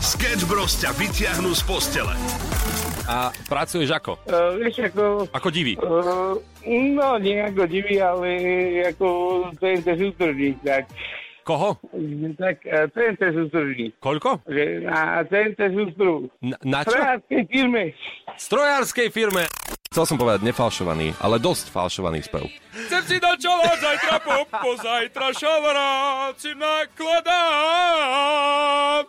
Sketch Bros ťa vyťahnú z postele. A pracuješ ako? Uh, vieš, ako... Ako divý. Uh, no, nie ako divý, ale ako TNT sústredník, tak. Koho? Tak, uh, TNT sústredník. Koľko? Že na TNT sústru. Na, na čo? Strojárskej firme. Strojárskej firme. Chcel som povedať nefalšovaný, ale dosť falšovaný spev. Chcem si do čola zajtra popo, zajtra šavaráci nakladám.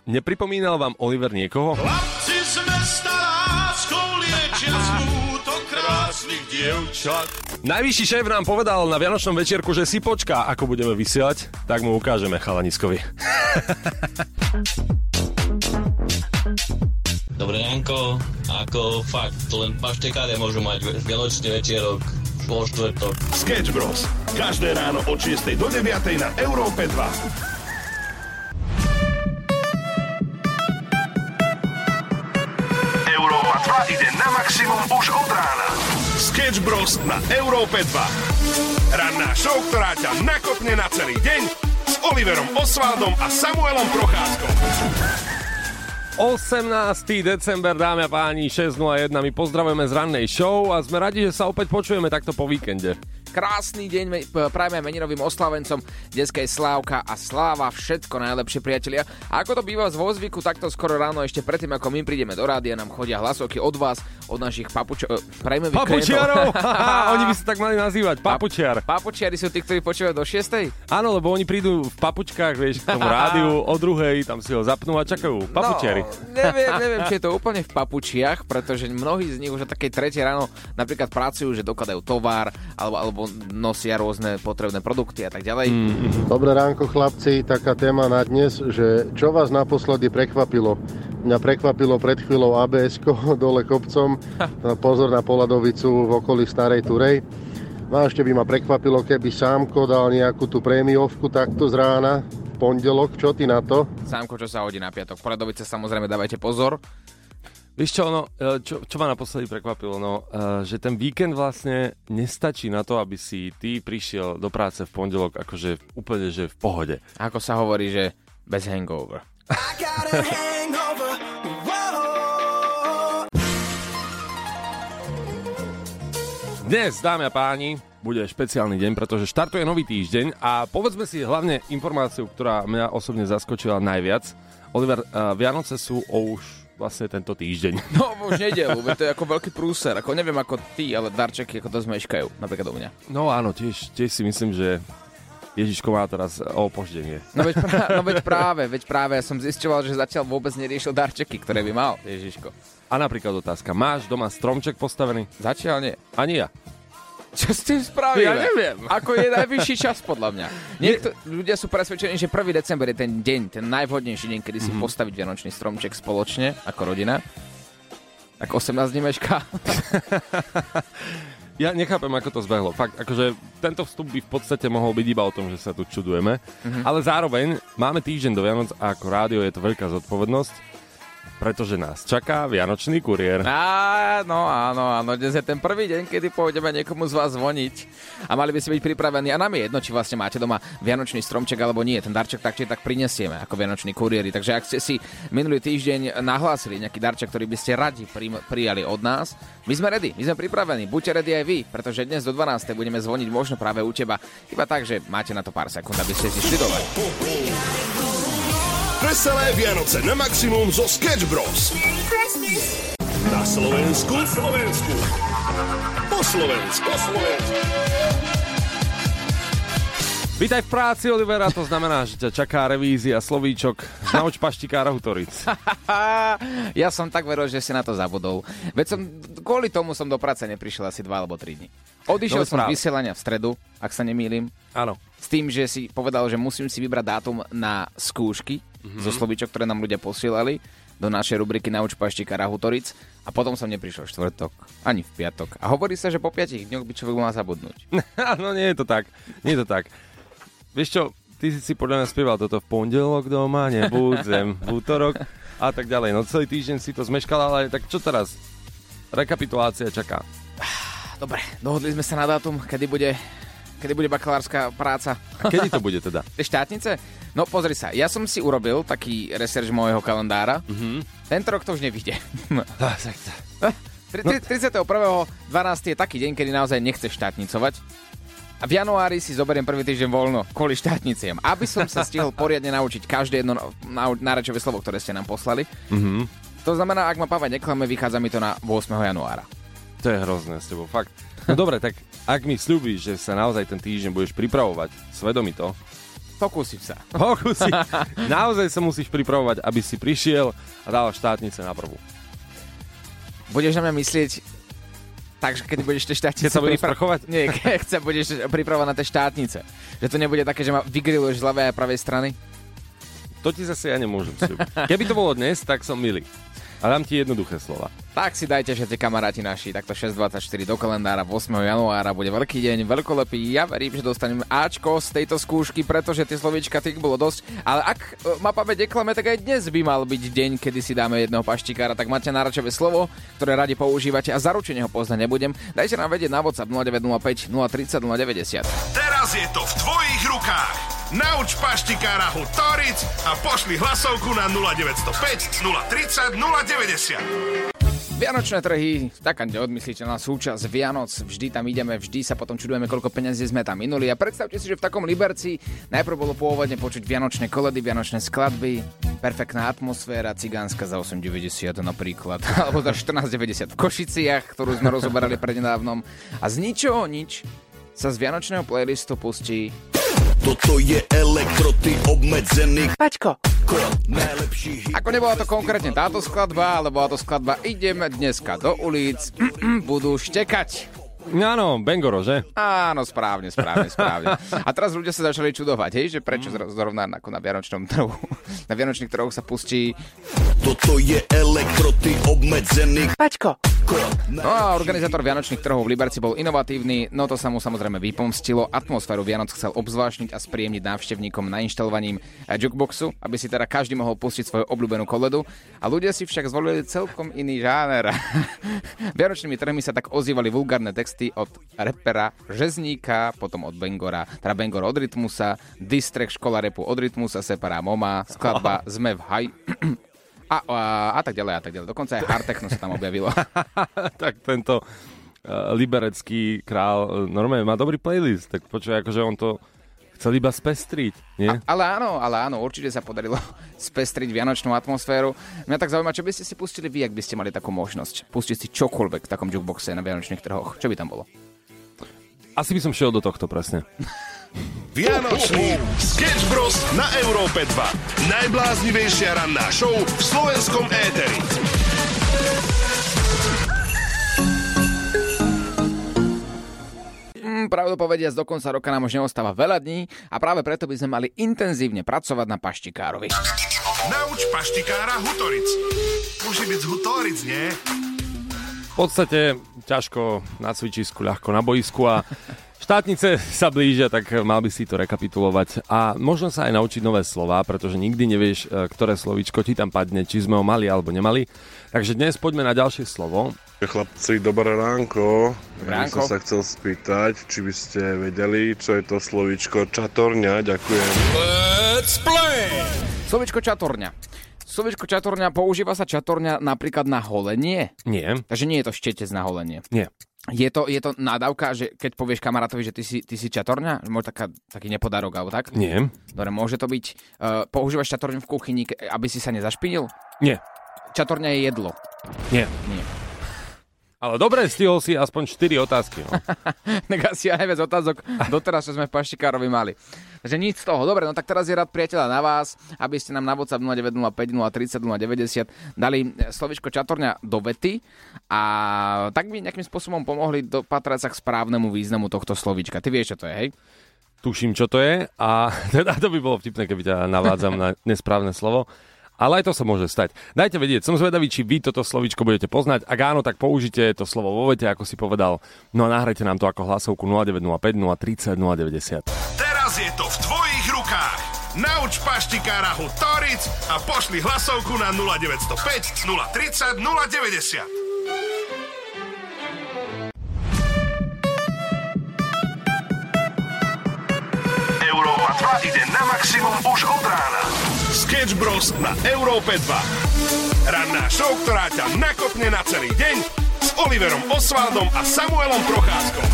Nepripomínal vám Oliver niekoho? Chlapci z mesta láskou liečia smútok krásnych dievčat. Najvyšší šéf nám povedal na Vianočnom večierku, že si počká, ako budeme vysielať, tak mu ukážeme chalaniskovi. Dobré ránko, ako fakt, len paštekáre môžu mať vianočný večierok vo štvrtok. Sketch Bros. Každé ráno od 6 do 9 na Európe 2. Európa 2 ide na maximum už od rána. Sketch Bros. na Európe 2. Ranná show, ktorá ťa nakopne na celý deň s Oliverom Osvaldom a Samuelom Procházkom. 18. december, dámy a páni, 6.01. My pozdravujeme z rannej show a sme radi, že sa opäť počujeme takto po víkende. Krásny deň me- prajme meninovým oslavencom detskej Slávka a Sláva, všetko najlepšie priatelia. A ako to býva z vozvyku, takto skoro ráno ešte predtým, ako my prídeme do rádia, nám chodia hlasovky od vás, od našich papučov, prajme Papučiarov! oni by sa tak mali nazývať, papučiar. Papučiari sú tí, ktorí počúvajú do 6. Áno, lebo oni prídu v papučkách, vieš, k tomu rádiu, o druhej, tam si ho zapnú a čakajú. Papučiari. No, neviem, neviem, či je to úplne v papučiach, pretože mnohí z nich už o takej ráno napríklad pracujú, že dokladajú tovar, alebo, alebo nosia rôzne potrebné produkty a tak ďalej. Mm. Dobré ránko chlapci, taká téma na dnes, že čo vás naposledy prekvapilo? Mňa prekvapilo pred chvíľou abs dole kopcom, pozor na Poladovicu v okolí Starej Turej. No a ešte by ma prekvapilo, keby Sámko dal nejakú tú prémiovku takto z rána, pondelok, čo ty na to? Sámko, čo sa hodí na piatok. Poladovice samozrejme dávajte pozor. Vieš čo, no, čo, čo ma naposledy prekvapilo, no, že ten víkend vlastne nestačí na to, aby si ty prišiel do práce v pondelok akože úplne, že v pohode. Ako sa hovorí, že bez hangover. Dnes, dámy a páni, bude špeciálny deň, pretože štartuje nový týždeň a povedzme si hlavne informáciu, ktorá mňa osobne zaskočila najviac. Oliver, Vianoce sú o už vlastne tento týždeň. No, už nedelu, to je ako veľký prúser. Ako neviem ako ty, ale darčeky ako to zmeškajú, napríklad u mňa. No áno, tiež, tiež si myslím, že Ježiško má teraz opoždenie. No veď, prá- no veď práve, veď práve, ja som zisťoval, že zatiaľ vôbec neriešil darčeky, ktoré by mal Ježiško. A napríklad otázka, máš doma stromček postavený? Zatiaľ nie. Ani ja. Čo s tým spravíme? Ja neviem. Ako je najvyšší čas, podľa mňa. Niekto, ľudia sú presvedčení, že 1. december je ten deň, ten najvhodnejší deň, kedy si mm-hmm. postaviť vianočný stromček spoločne, ako rodina. Ako 18 dní meška. ja nechápem, ako to zbehlo. Fakt, akože tento vstup by v podstate mohol byť iba o tom, že sa tu čudujeme. Mm-hmm. Ale zároveň máme týždeň do Vianoc a ako rádio je to veľká zodpovednosť pretože nás čaká Vianočný kuriér. Áno, áno, áno. Dnes je ten prvý deň, kedy pôjdeme niekomu z vás zvoniť a mali by si byť pripravení. A nám je jedno, či vlastne máte doma Vianočný stromček alebo nie. Ten darček tak či tak prinesieme ako Vianočný kuriéri. Takže ak ste si minulý týždeň nahlásili nejaký darček, ktorý by ste radi prijali od nás, my sme ready, my sme pripravení. Buďte ready aj vy, pretože dnes do 12. budeme zvoniť možno práve u teba. Iba tak, že máte na to pár sekúnd, aby ste si študovali. Veselé Vianoce na maximum zo Sketch Bros. Na Slovensku. Na Slovensku. Po Slovensku. Po Slovensku. Vítaj v práci, Olivera, to znamená, že ťa čaká revízia slovíčok nauč paštikára Hutoric. ja som tak veril, že si na to zabudol. Veď som, kvôli tomu som do práce neprišiel asi 2 alebo 3 dní. Odišiel no, som z vysielania v stredu, ak sa nemýlim. Áno. S tým, že si povedal, že musím si vybrať dátum na skúšky mm-hmm. zo slovíčok, ktoré nám ľudia posielali do našej rubriky Nauč paštíka Rahutoric a potom som neprišiel štvrtok, ani v piatok. A hovorí sa, že po piatich dňoch by človek mal zabudnúť. no nie je to tak, nie je to tak. Vieš čo, ty si podľa mňa spieval toto v pondelok doma, nebudem, v útorok a tak ďalej. No celý týždeň si to zmeškal, ale tak čo teraz? Rekapitulácia čaká. Dobre, dohodli sme sa na dátum, kedy bude kedy bude bakalárska práca. A kedy to bude teda? Štátnice? No pozri sa, ja som si urobil taký research môjho kalendára. Mm-hmm. Tento rok to už nevíde. Tri- tri- 31.12. je taký deň, kedy naozaj nechceš štátnicovať. A v januári si zoberiem prvý týždeň voľno kvôli štátniciem, aby som sa stihol poriadne naučiť každé jedno náračové slovo, ktoré ste nám poslali. Mhm. To znamená, ak ma pamäť neklame, vychádza mi to na 8. januára. To je hrozné s tebou, fakt. No dobre, tak ak mi slúbíš, že sa naozaj ten týždeň budeš pripravovať, svedomito, Pokúsim sa. Pokusí. Naozaj sa musíš pripravovať, aby si prišiel a dal štátnice na prvú. Budeš na mňa myslieť Takže keď budeš tie štátnice... Keď sa budem pripra- sprchovať? Nie, keď sa budeš pripravovať na tie štátnice. Že to nebude také, že ma vygriluješ z ľavej a pravej strany? To ti zase ja nemôžem slúbiť. Keby to bolo dnes, tak som milý. A dám ti jednoduché slova. Tak si dajte všetci kamaráti naši, takto 6.24 do kalendára 8. januára bude veľký deň, veľkolepý. Ja verím, že dostanem Ačko z tejto skúšky, pretože tie slovíčka tých bolo dosť. Ale ak e, ma pamäť neklame, tak aj dnes by mal byť deň, kedy si dáme jedného paštikára. Tak máte náračové slovo, ktoré radi používate a zaručene ho poznať nebudem. Dajte nám vedieť na WhatsApp 0905 030 090. Teraz je to v tvojich rukách. Nauč paštikára Hud Toric a pošli hlasovku na 0905 030 090. Vianočné trhy, taká neodmysliteľná súčasť Vianoc, vždy tam ideme, vždy sa potom čudujeme, koľko peniazí sme tam minuli. A predstavte si, že v takom Liberci najprv bolo pôvodne počuť vianočné koledy, vianočné skladby, perfektná atmosféra, cigánska za 8,90 napríklad, alebo za 14,90 v Košiciach, ktorú sme rozoberali prednedávnom. A z ničoho nič sa z vianočného playlistu pustí Toto je elektro, ty obmedzený Paťko. Ako nebola to konkrétne táto skladba, ale bola to skladba Ideme dneska do ulic, budú štekať. Áno, Bengoro, že? Áno, správne, správne, správne. A teraz ľudia sa začali čudovať, hej, že prečo zro- zrovna ako na Vianočnom trhu, na Vianočných trhoch sa pustí Toto je elektro, ty obmedzený Paťko. No a organizátor Vianočných trhov v Liberci bol inovatívny, no to sa mu samozrejme vypomstilo. Atmosféru Vianoc chcel obzvláštniť a spríjemniť návštevníkom nainštalovaním eh, jukeboxu, aby si teda každý mohol pustiť svoju obľúbenú koledu. A ľudia si však zvolili celkom iný žáner. Vianočnými trhmi sa tak ozývali vulgárne texty od repera Žezníka, potom od Bengora, teda Bengor od Rytmusa, Distrek Škola repu od Rytmusa, Separa Moma, skladba Sme v haj... A, a, a tak ďalej, a tak ďalej. Dokonca aj hard techno sa tam objavilo. tak tento uh, liberecký král uh, normálne má dobrý playlist, tak počuj, akože on to chcel iba spestriť, nie? A, ale áno, ale áno, určite sa podarilo spestriť vianočnú atmosféru. Mňa tak zaujíma, čo by ste si pustili vy, ak by ste mali takú možnosť. Pustiť si čokoľvek v takom jukeboxe na vianočných trhoch. Čo by tam bolo? Asi by som šiel do tohto presne. Vianočný Sketch Bros. na Európe 2. Najbláznivejšia ranná show v slovenskom éteri. Mm, pravdu povediac, do konca roka nám už neostáva veľa dní a práve preto by sme mali intenzívne pracovať na paštikárovi. Nauč paštikára Hutoric. Môže byť z Hutoric, nie? V podstate ťažko na cvičisku, ľahko na boisku a štátnice sa blížia, tak mal by si to rekapitulovať a možno sa aj naučiť nové slova, pretože nikdy nevieš, e, ktoré slovíčko ti tam padne, či sme ho mali alebo nemali. Takže dnes poďme na ďalšie slovo. Chlapci, dobré ránko. Dobré Ja by ránko. som sa chcel spýtať, či by ste vedeli, čo je to slovíčko čatorňa. Ďakujem. Slovičko čatorňa. Slovičko čatorňa, používa sa čatorňa napríklad na holenie? Nie, Takže nie je to štetec na holenie. nie. Je to, je to nádavka, že keď povieš kamarátovi, že ty si, ty si čatorňa? Môže taká, taký nepodarok, alebo tak? Nie, Dobre, môže to byť... Uh, používaš čatorňu v kuchyni, aby si sa nezašpinil? nie, Čatorňa je jedlo. nie. Nie. Ale dobre, stihol si aspoň 4 otázky. No. tak asi aj viac otázok doteraz, čo sme v Paštikárovi mali. Takže nič z toho. Dobre, no tak teraz je rád priateľa na vás, aby ste nám na WhatsApp 0905 030 090 dali e, slovičko čatorňa do vety a tak by nejakým spôsobom pomohli dopatrať sa k správnemu významu tohto slovička. Ty vieš, čo to je, hej? Tuším, čo to je a teda to by bolo vtipné, keby ťa navádzam na nesprávne slovo. Ale aj to sa môže stať. Dajte vedieť, som zvedavý, či vy toto slovičko budete poznať. Ak áno, tak použite to slovo vo vete, ako si povedal. No a nahrajte nám to ako hlasovku 0905 030 090. Teraz je to v tvojich rukách. Nauč paštikára Hud Toric a pošli hlasovku na 0905 030 090. Zábava ide na maximum už od rána. Sketch Bros. na Európe 2. Ranná show, ktorá ťa nakopne na celý deň s Oliverom Osvaldom a Samuelom Procházkom.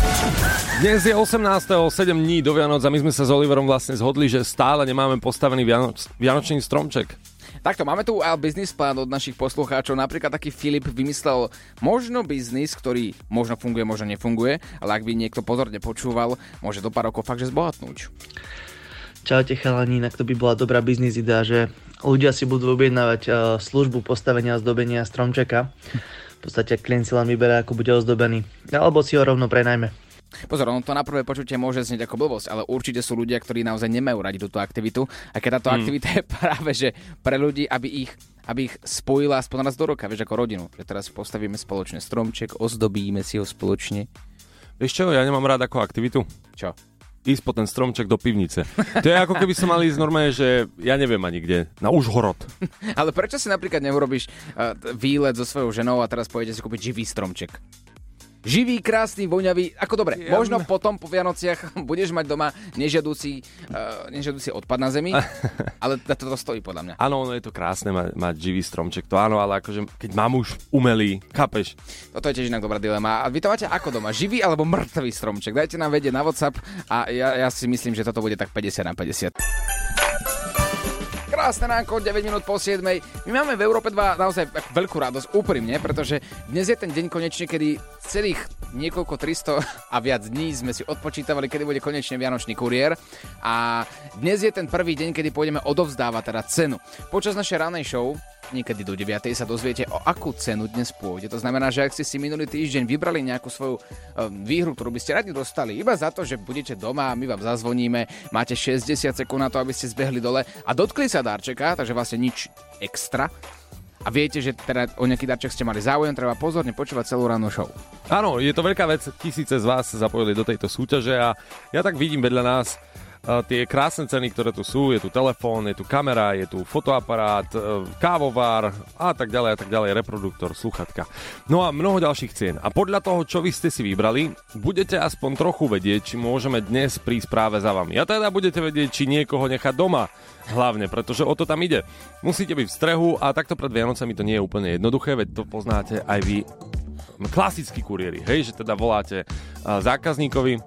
Dnes je 18. 7 dní do Vianoc a my sme sa s Oliverom vlastne zhodli, že stále nemáme postavený Vianoc, Vianočný stromček. Takto, máme tu ale biznis plán od našich poslucháčov. Napríklad taký Filip vymyslel možno biznis, ktorý možno funguje, možno nefunguje, ale ak by niekto pozorne počúval, môže do pár rokov fakt, že zbohatnúť. Čaute chalani, inak to by bola dobrá biznis idea, že ľudia si budú objednávať uh, službu postavenia a zdobenia stromčeka. V podstate klient si len vyberá, ako bude ozdobený. Alebo si ho rovno prenajme. Pozor, ono to na prvé počutie môže znieť ako blbosť, ale určite sú ľudia, ktorí naozaj nemajú radi túto aktivitu. A keď táto hmm. aktivita je práve že pre ľudí, aby ich aby ich spojila aspoň raz do roka, vieš, ako rodinu. Že teraz postavíme spoločne stromček, ozdobíme si ho spoločne. Vieš čo, ja nemám rád ako aktivitu. Čo? Ísť po ten stromček do pivnice. To je ako keby som mal ísť normálne, že ja neviem ani kde, na Užhorod. Ale prečo si napríklad neurobíš uh, výlet so svojou ženou a teraz pôjdete si kúpiť živý stromček? Živý, krásny, voňavý. Ako dobre, ja, možno potom po Vianociach budeš mať doma nežiadúci, uh, nežiadúci odpad na zemi, ale toto stojí podľa mňa. Áno, ono je to krásne mať, mať živý stromček, to áno, ale akože keď mám už umelý, kapeš. Toto je tiež inak dobrá dilema. A vy to máte ako doma, živý alebo mŕtvý stromček? Dajte nám vedieť na WhatsApp a ja, ja si myslím, že toto bude tak 50 na 50. Krásne ránko, 9 minút po 7. My máme v Európe 2 naozaj veľkú radosť, úprimne, pretože dnes je ten deň konečne, kedy celých niekoľko 300 a viac dní sme si odpočítavali, kedy bude konečne Vianočný kuriér. A dnes je ten prvý deň, kedy pôjdeme odovzdávať teda cenu. Počas našej ranej show niekedy do 9. sa dozviete, o akú cenu dnes pôjde. To znamená, že ak ste si minulý týždeň vybrali nejakú svoju um, výhru, ktorú by ste radi dostali, iba za to, že budete doma, my vám zazvoníme, máte 60 sekúnd na to, aby ste zbehli dole a dotkli sa darčeka, takže vlastne nič extra, a viete, že teda o nejaký darček ste mali záujem, treba pozorne počúvať celú rannú show. Áno, je to veľká vec, tisíce z vás sa zapojili do tejto súťaže a ja tak vidím vedľa nás tie krásne ceny, ktoré tu sú, je tu telefón, je tu kamera, je tu fotoaparát, e, kávovár a tak ďalej a tak ďalej, reproduktor, sluchatka. No a mnoho ďalších cien. A podľa toho, čo vy ste si vybrali, budete aspoň trochu vedieť, či môžeme dnes prísť práve za vami. A teda budete vedieť, či niekoho nechať doma. Hlavne, pretože o to tam ide. Musíte byť v strehu a takto pred Vianocami to nie je úplne jednoduché, veď to poznáte aj vy klasickí kuriéri, hej, že teda voláte zákazníkovi,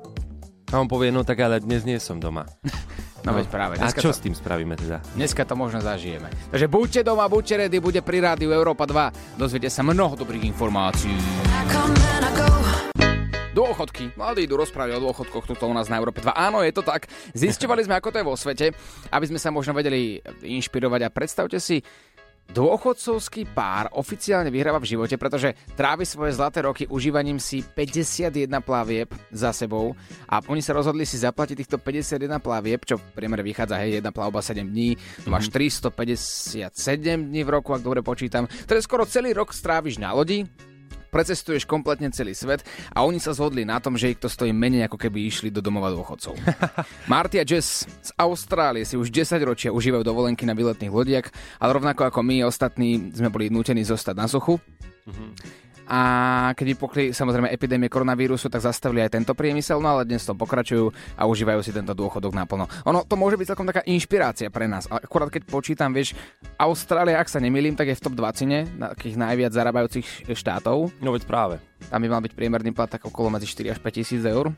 a on povie, no tak ale dnes nie som doma. No, no veď práve. A čo to... s tým spravíme teda? Dneska to možno zažijeme. Takže buďte doma, buďte ready, bude pri rádiu Európa 2. Dozviete sa mnoho dobrých informácií. Dôchodky. Mladí idú rozprávať o dôchodkoch tuto u nás na Európe 2. Áno, je to tak. Zistovali sme, ako to je vo svete, aby sme sa možno vedeli inšpirovať a predstavte si, Dôchodcovský pár oficiálne vyhráva v živote, pretože trávi svoje zlaté roky užívaním si 51 plavieb za sebou a oni sa rozhodli si zaplatiť týchto 51 plavieb, čo v priemere vychádza, hej, jedna plavba 7 dní, to máš 357 mhm. dní v roku, ak dobre počítam. Teda skoro celý rok stráviš na lodi, precestuješ kompletne celý svet a oni sa zhodli na tom, že ich to stojí menej, ako keby išli do domova dôchodcov. Marty a Jess z Austrálie si už 10 ročia užívajú dovolenky na výletných lodiach, ale rovnako ako my ostatní sme boli nútení zostať na sochu. Mm-hmm a keď vypukli samozrejme epidémie koronavírusu, tak zastavili aj tento priemysel, no ale dnes to pokračujú a užívajú si tento dôchodok naplno. Ono to môže byť celkom taká inšpirácia pre nás. Akurát keď počítam, vieš, Austrália, ak sa nemýlim, tak je v top 20 takých najviac zarábajúcich štátov. No veď práve. Tam by mal byť priemerný plat tak okolo medzi 4 až 5 tisíc eur.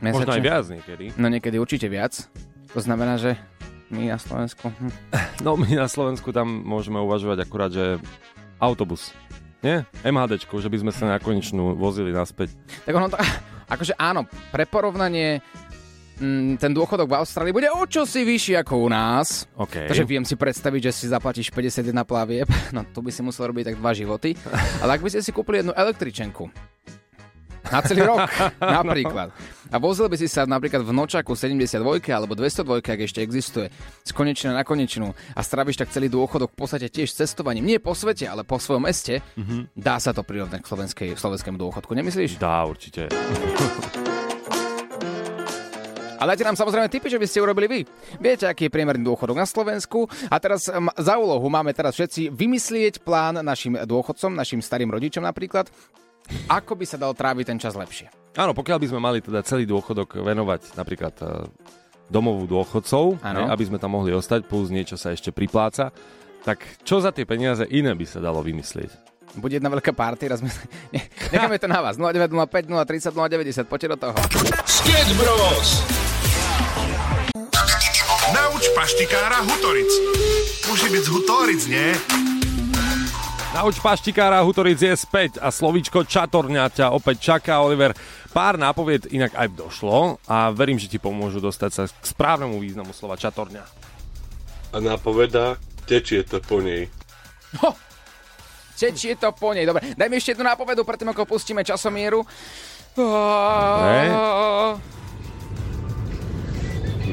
Mesačne. Možno aj viac niekedy. No niekedy určite viac. To znamená, že my na Slovensku... Hm. No my na Slovensku tam môžeme uvažovať akurát, že autobus nie? MHD, že by sme sa na konečnú vozili naspäť. Tak ono to, akože áno, pre porovnanie mm, ten dôchodok v Austrálii bude o čosi vyšší ako u nás. Okay. Takže viem si predstaviť, že si zaplatíš 51 plavieb, no to by si musel robiť tak dva životy. Ale ak by ste si kúpili jednu električenku, na celý rok, napríklad. A vozil by si sa napríklad v nočaku 72 alebo 202, ak ešte existuje, z konečne na konečnú a stravíš tak celý dôchodok v podstate tiež cestovaním. Nie po svete, ale po svojom meste. Mm-hmm. Dá sa to prirovnať k slovenskej, slovenskému dôchodku, nemyslíš? Dá, určite. A dajte nám samozrejme tipy, že by ste urobili vy. Viete, aký je priemerný dôchodok na Slovensku a teraz za úlohu máme teraz všetci vymyslieť plán našim dôchodcom, našim starým rodičom napríklad, ako by sa dal tráviť ten čas lepšie? Áno, pokiaľ by sme mali teda celý dôchodok venovať napríklad uh, domovú dôchodcov, hej, aby sme tam mohli ostať, plus niečo sa ešte pripláca. Tak čo za tie peniaze iné by sa dalo vymyslieť? Bude jedna veľká party, raz. Ne, necháme to na vás. 0905 030 090, poďte do toho. Sketch Bros. Nauč paštikára Hutoric. Musí byť z Hutoric, nie? Nauč paštikára Hutoric je späť a slovíčko čatorňa ťa opäť čaká, Oliver. Pár nápovied inak aj došlo a verím, že ti pomôžu dostať sa k správnemu významu slova čatorňa. A napoveda, tečie to po nej. Čečie to po nej. Dobre, daj mi ešte jednu nápovedu, predtým ako pustíme časomieru.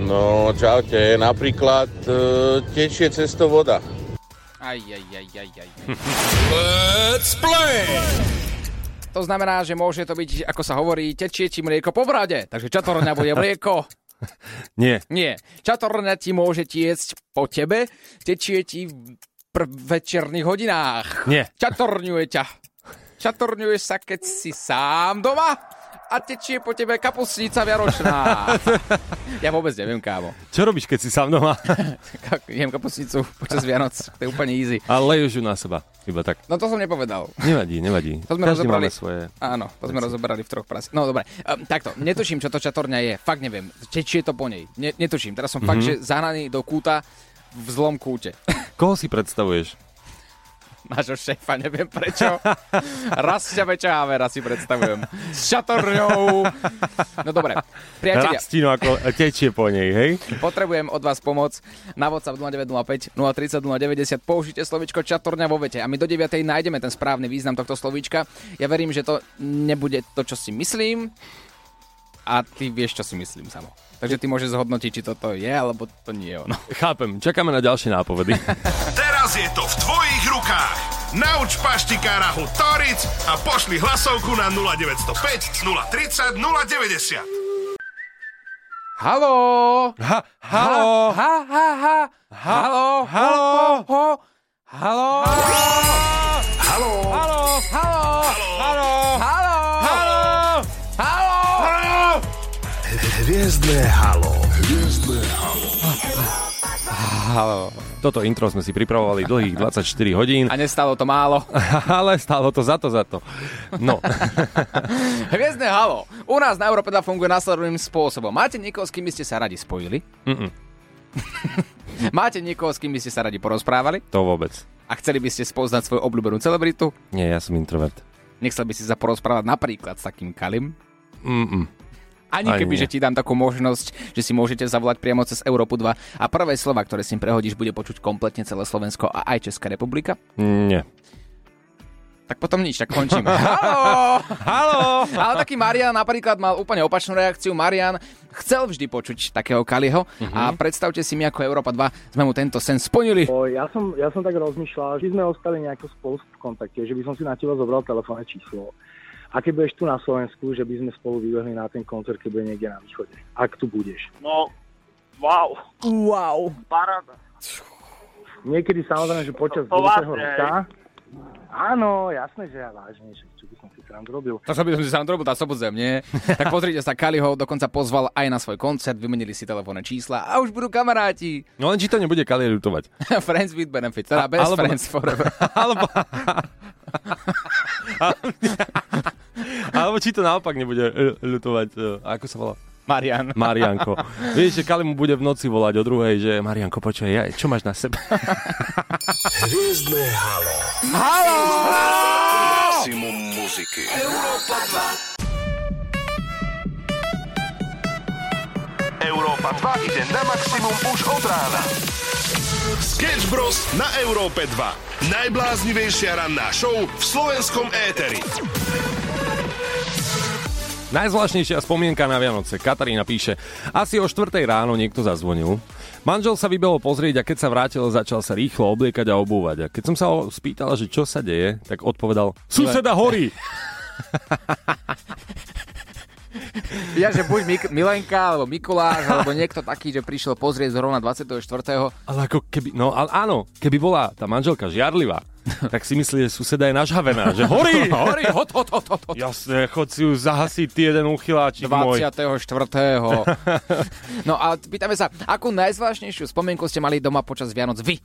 No, čaute, napríklad e, tečie cez to voda. Aj, aj, aj, aj, aj. Let's play! To znamená, že môže to byť, ako sa hovorí, tečie ti mlieko po brade. Takže čatorňa bude mlieko. Nie. Nie. Čatorňa ti môže tiecť po tebe, tečie ti v pr- večerných hodinách. Nie. Čatorňuje ťa. Čatorňuje sa, keď si sám doma a tečie po tebe kapusnica vianočná. ja vôbec neviem, kámo. Čo robíš, keď si sám doma? Jem kapusnicu počas Vianoc. To je úplne easy. A leješ ju na seba. Iba tak. No to som nepovedal. Nevadí, nevadí. To sme Každý rozobrali. máme svoje... Áno, to sme rozoberali v troch prasi. No dobre, um, takto, netuším, čo to čatorňa je. Fakt neviem. Či, či je to po nej. Ne, netuším. Teraz som mm-hmm. fakt, že zahnaný do kúta v zlom kúte. Koho si predstavuješ? Nášho šéfa, neviem prečo. Rastia Večávera si predstavujem. S čatorňou. No dobre, priatelia, Rastino ako tečie po nej, hej? potrebujem od vás pomoc. Na WhatsApp 0905 030 090 použite slovičko čatorňa vo vete a my do 9. nájdeme ten správny význam tohto slovíčka. Ja verím, že to nebude to, čo si myslím a ty vieš, čo si myslím samo. Takže ty môžeš zhodnotiť, či toto je, alebo to nie je ono. Chápem, čakáme na ďalšie nápovedy. Teraz je to v tvojich rukách. Nauč paštikára Hutoric a pošli hlasovku na 0905 030 090. Halo! Ha, halo! Ha, ha, ha! Halo! Halo! Ho, ho, Halo! Haló! Halo! Halo! Halo! Halo! Halo! Hviezdne halo. Halo. Toto intro sme si pripravovali dlhých 24 hodín, A nestalo to málo. ale stálo to za to, za to. No, Hviezdne halo. U nás na Európe 2 funguje následovným spôsobom. Máte niekoho, s kým by ste sa radi spojili? Mm-mm. Máte niekoho, s kým by ste sa radi porozprávali? to vôbec. A chceli by ste spoznať svoju obľúbenú celebritu? Nie, ja som introvert. Nechcel by si sa porozprávať napríklad s takým Kalim? Mm-mm. Ani Ani keby, nie. že ti dám takú možnosť, že si môžete zavolať priamo cez Európu 2 a prvé slova, ktoré si im prehodíš, bude počuť kompletne celé Slovensko a aj Česká republika? Nie. Tak potom nič, tak končíme. Halo! Halo! Ale taký Marian napríklad mal úplne opačnú reakciu. Marian chcel vždy počuť takého Kaliho a predstavte si my ako Európa 2 sme mu tento sen splnili. O, ja, som, ja som tak rozmýšľal, že sme ostali nejako spolu v kontakte, že by som si na teba zobral telefónne číslo. A keď budeš tu na Slovensku, že by sme spolu vybehli na ten koncert, keď bude niekde na východe. Ak tu budeš. No, wow, Wow. paráda. Niekedy samozrejme, že počas To budúceho vážne, roka. Áno, jasné, že ja vážne, že čo by som si sám robil. To čo by som si sám robil, tá sobodzem, nie? Tak pozrite sa, Kaliho dokonca pozval aj na svoj koncert, vymenili si telefónne čísla a už budú kamaráti. No len či to nebude Kali ľutovať. friends with benefits, teda A- best alebo- friends forever. Alebo... Alebo či to naopak nebude e, ľutovať, e, ako sa volá? Marian. Marianko. Vieš, že Kali mu bude v noci volať o druhej, že Marianko, počuj, ja, čo máš na sebe? Hviezdne halo. Halo! Maximum muziky. Európa 2. Európa 2 ide na maximum už od rána. Sketch Bros. na Európe 2. Najbláznivejšia ranná show v slovenskom éteri. Najzvláštnejšia spomienka na Vianoce. Katarína píše, asi o 4 ráno niekto zazvonil. Manžel sa vybehol pozrieť a keď sa vrátil, začal sa rýchlo obliekať a obúvať. A keď som sa ho spýtala, že čo sa deje, tak odpovedal, suseda horí. Ja, že buď Mik- Milenka, alebo Mikuláš, alebo niekto taký, že prišiel pozrieť zrovna 24. Ale ako keby, no ale áno, keby bola tá manželka žiarlivá, tak si myslí, že suseda je nažhavená, že horí! Horí, hot, hot, hot, hot, hot. Jasné, chod si ju zahasiť, ty jeden uchyláčik môj. 24. No a pýtame sa, akú najzvláštnejšiu spomienku ste mali doma počas Vianoc vy?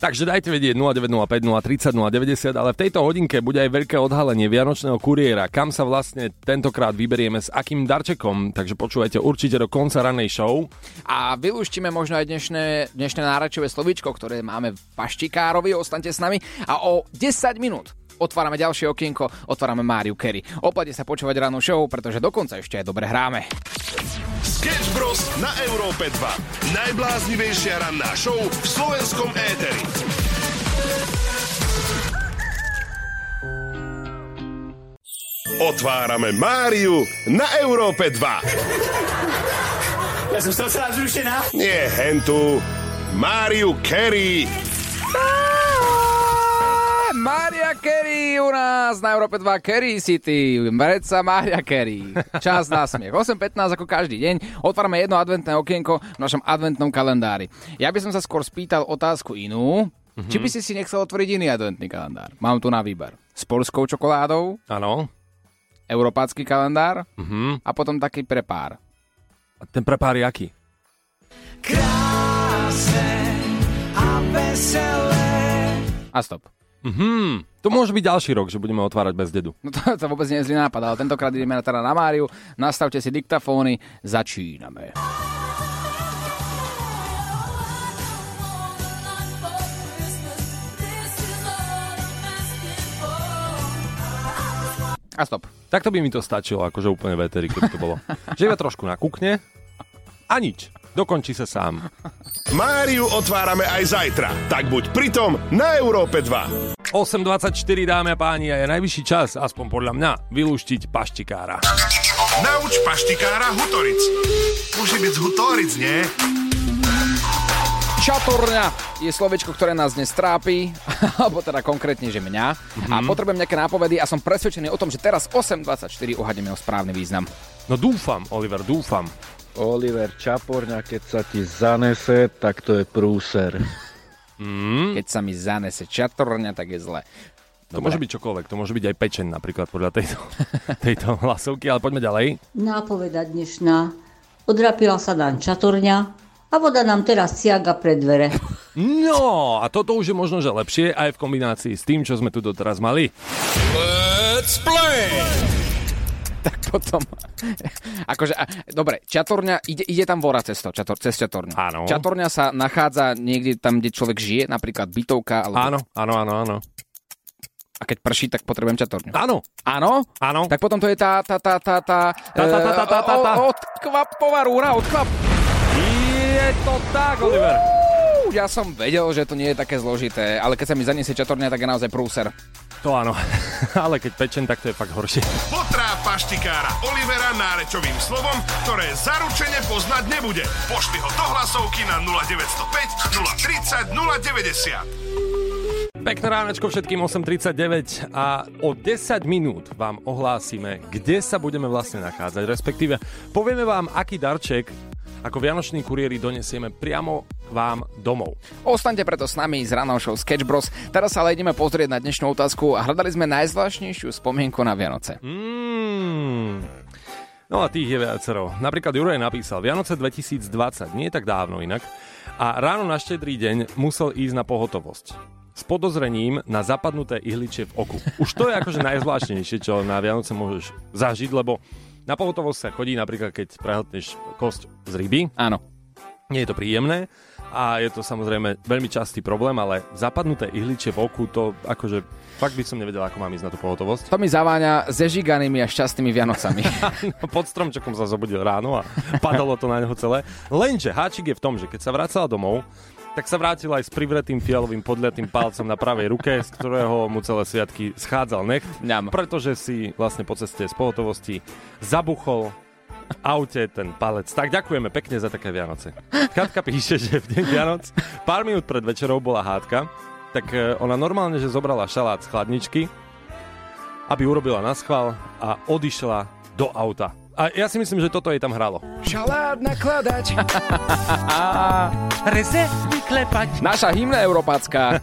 Takže dajte vedieť 0905 030 090, ale v tejto hodinke bude aj veľké odhalenie Vianočného kuriéra, kam sa vlastne tentokrát vyberieme s akým darčekom, takže počúvajte určite do konca ranej show. A vylúštime možno aj dnešné, dnešné náračové slovíčko, ktoré máme v paštikárovi, ostaňte s nami. A o 10 minút otvárame ďalšie okienko, otvárame Máriu Kerry. Oplate sa počúvať ráno show, pretože dokonca ešte aj dobre hráme. Sketch Bros. na Európe 2. Najbláznivejšia ranná show v slovenskom éteri. Otvárame Máriu na Európe 2. Ja som celá zrušená. Nie hentu. Máriu Kerry. Mária Kerry u nás na Európe 2 Kerry City. Vreca Mária Kerry. Čas na smiech. 8.15 ako každý deň. Otvárame jedno adventné okienko v našom adventnom kalendári. Ja by som sa skôr spýtal otázku inú. Mm-hmm. Či by si si nechcel otvoriť iný adventný kalendár? Mám tu na výber. S polskou čokoládou. Áno. Európácky kalendár. Mhm. A potom taký pre pár. A ten prepár je aký? Krásne a veselé. A stop. Mhm. To môže byť ďalší rok, že budeme otvárať bez dedu. No to, to vôbec nie je zlý nápad, ale tentokrát ideme na, teda na Máriu. Nastavte si diktafóny. Začíname. A stop. Takto by mi to stačilo, akože úplne veteri, keby to bolo. že iba trošku nakúkne a nič. Dokončí sa sám. Máriu otvárame aj zajtra. Tak buď pritom na Európe 2. 8.24 dámy a páni a je najvyšší čas, aspoň podľa mňa, vylúštiť paštikára. Nauč paštikára Hutoric. Môže byť z Hutoric, nie? Čaturňa je slovečko, ktoré nás dnes trápi, alebo teda konkrétne, že mňa. Mm-hmm. A potrebujem nejaké nápovedy a som presvedčený o tom, že teraz 8.24 uhadneme o správny význam. No dúfam, Oliver, dúfam. Oliver Čaporňa, keď sa ti zanese, tak to je prúser. Mm. Keď sa mi zanese čatorňa, tak je zle. To môže byť čokoľvek, to môže byť aj pečen napríklad podľa tejto, tejto hlasovky, ale poďme ďalej. Nápoveda dnešná. Odrapila sa nám čatorňa a voda nám teraz siaga pred dvere. No, a toto už je možno, že lepšie aj v kombinácii s tým, čo sme tu doteraz mali. Let's play! tak potom... akože, a, dobre, čatorňa, ide, ide tam vora cez to, čator, cez čatorňu. Áno. Čatorňa sa nachádza niekde tam, kde človek žije, napríklad bytovka. Alebo... Áno, áno, áno, áno. A keď prší, tak potrebujem čatorňu. Áno. Áno? Áno. Tak potom to je tá, tá, tá, tá, tá, Tá, tá, tá, tá, tá, tá, tá. e, odkvapová rúra, odkvap. Je to tak, Oliver. Uú, Ja som vedel, že to nie je také zložité, ale keď sa mi zaniesie čatorňa, tak je naozaj prúser. To áno, ale keď pečen, tak to je fakt horšie. Paštikára Olivera nárečovým slovom, ktoré zaručene poznať nebude. Pošli ho do hlasovky na 0905 030 090. Pekné ránečko všetkým 8.39 a o 10 minút vám ohlásime, kde sa budeme vlastne nachádzať, respektíve povieme vám, aký darček ako vianoční kuriéri donesieme priamo vám domov. Ostaňte preto s nami z ranou show Sketch Bros. Teraz sa ale ideme pozrieť na dnešnú otázku a hľadali sme najzvláštnejšiu spomienku na Vianoce. Mm. No a tých je viacero. Napríklad Juraj napísal Vianoce 2020, nie tak dávno inak, a ráno na štedrý deň musel ísť na pohotovosť s podozrením na zapadnuté ihličie v oku. Už to je akože najzvláštnejšie, čo na Vianoce môžeš zažiť, lebo na pohotovosť sa chodí napríklad, keď prehltneš kosť z ryby. Áno. Nie je to príjemné a je to samozrejme veľmi častý problém, ale zapadnuté ihličie v oku, to akože fakt by som nevedel, ako mám ísť na tú pohotovosť. To mi zaváňa zežiganými a šťastnými Vianocami. no, pod stromčekom sa zobudil ráno a padalo to na neho celé. Lenže háčik je v tom, že keď sa vracala domov, tak sa vrátil aj s privretým fialovým podliatým palcom na pravej ruke, z ktorého mu celé sviatky schádzal necht, Ňam. pretože si vlastne po ceste z pohotovosti zabuchol aute ten palec. Tak ďakujeme pekne za také Vianoce. Katka píše, že v deň Vianoc pár minút pred večerou bola hádka, tak e, ona normálne, že zobrala šalát z chladničky, aby urobila na schvál a odišla do auta. A ja si myslím, že toto jej tam hralo. Šalát nakladať. Recept vyklepať. Naša hymna európacká.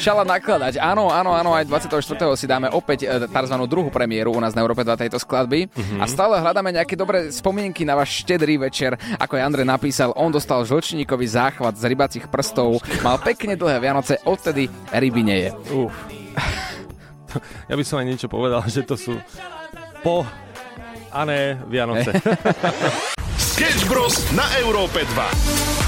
Šala nakladať. Áno, áno, áno, aj 24. si dáme opäť e, tzv. druhú premiéru u nás na Európe 2 tejto skladby. Mhm. A stále hľadáme nejaké dobré spomienky na váš štedrý večer. Ako aj Andrej napísal, on dostal žlčníkový záchvat z rybacích prstov, mal pekne dlhé Vianoce, odtedy ryby nie je. Uf. Ja by som aj niečo povedal, že to sú po a ne Vianoce. Sketch Bros. na Európe 2.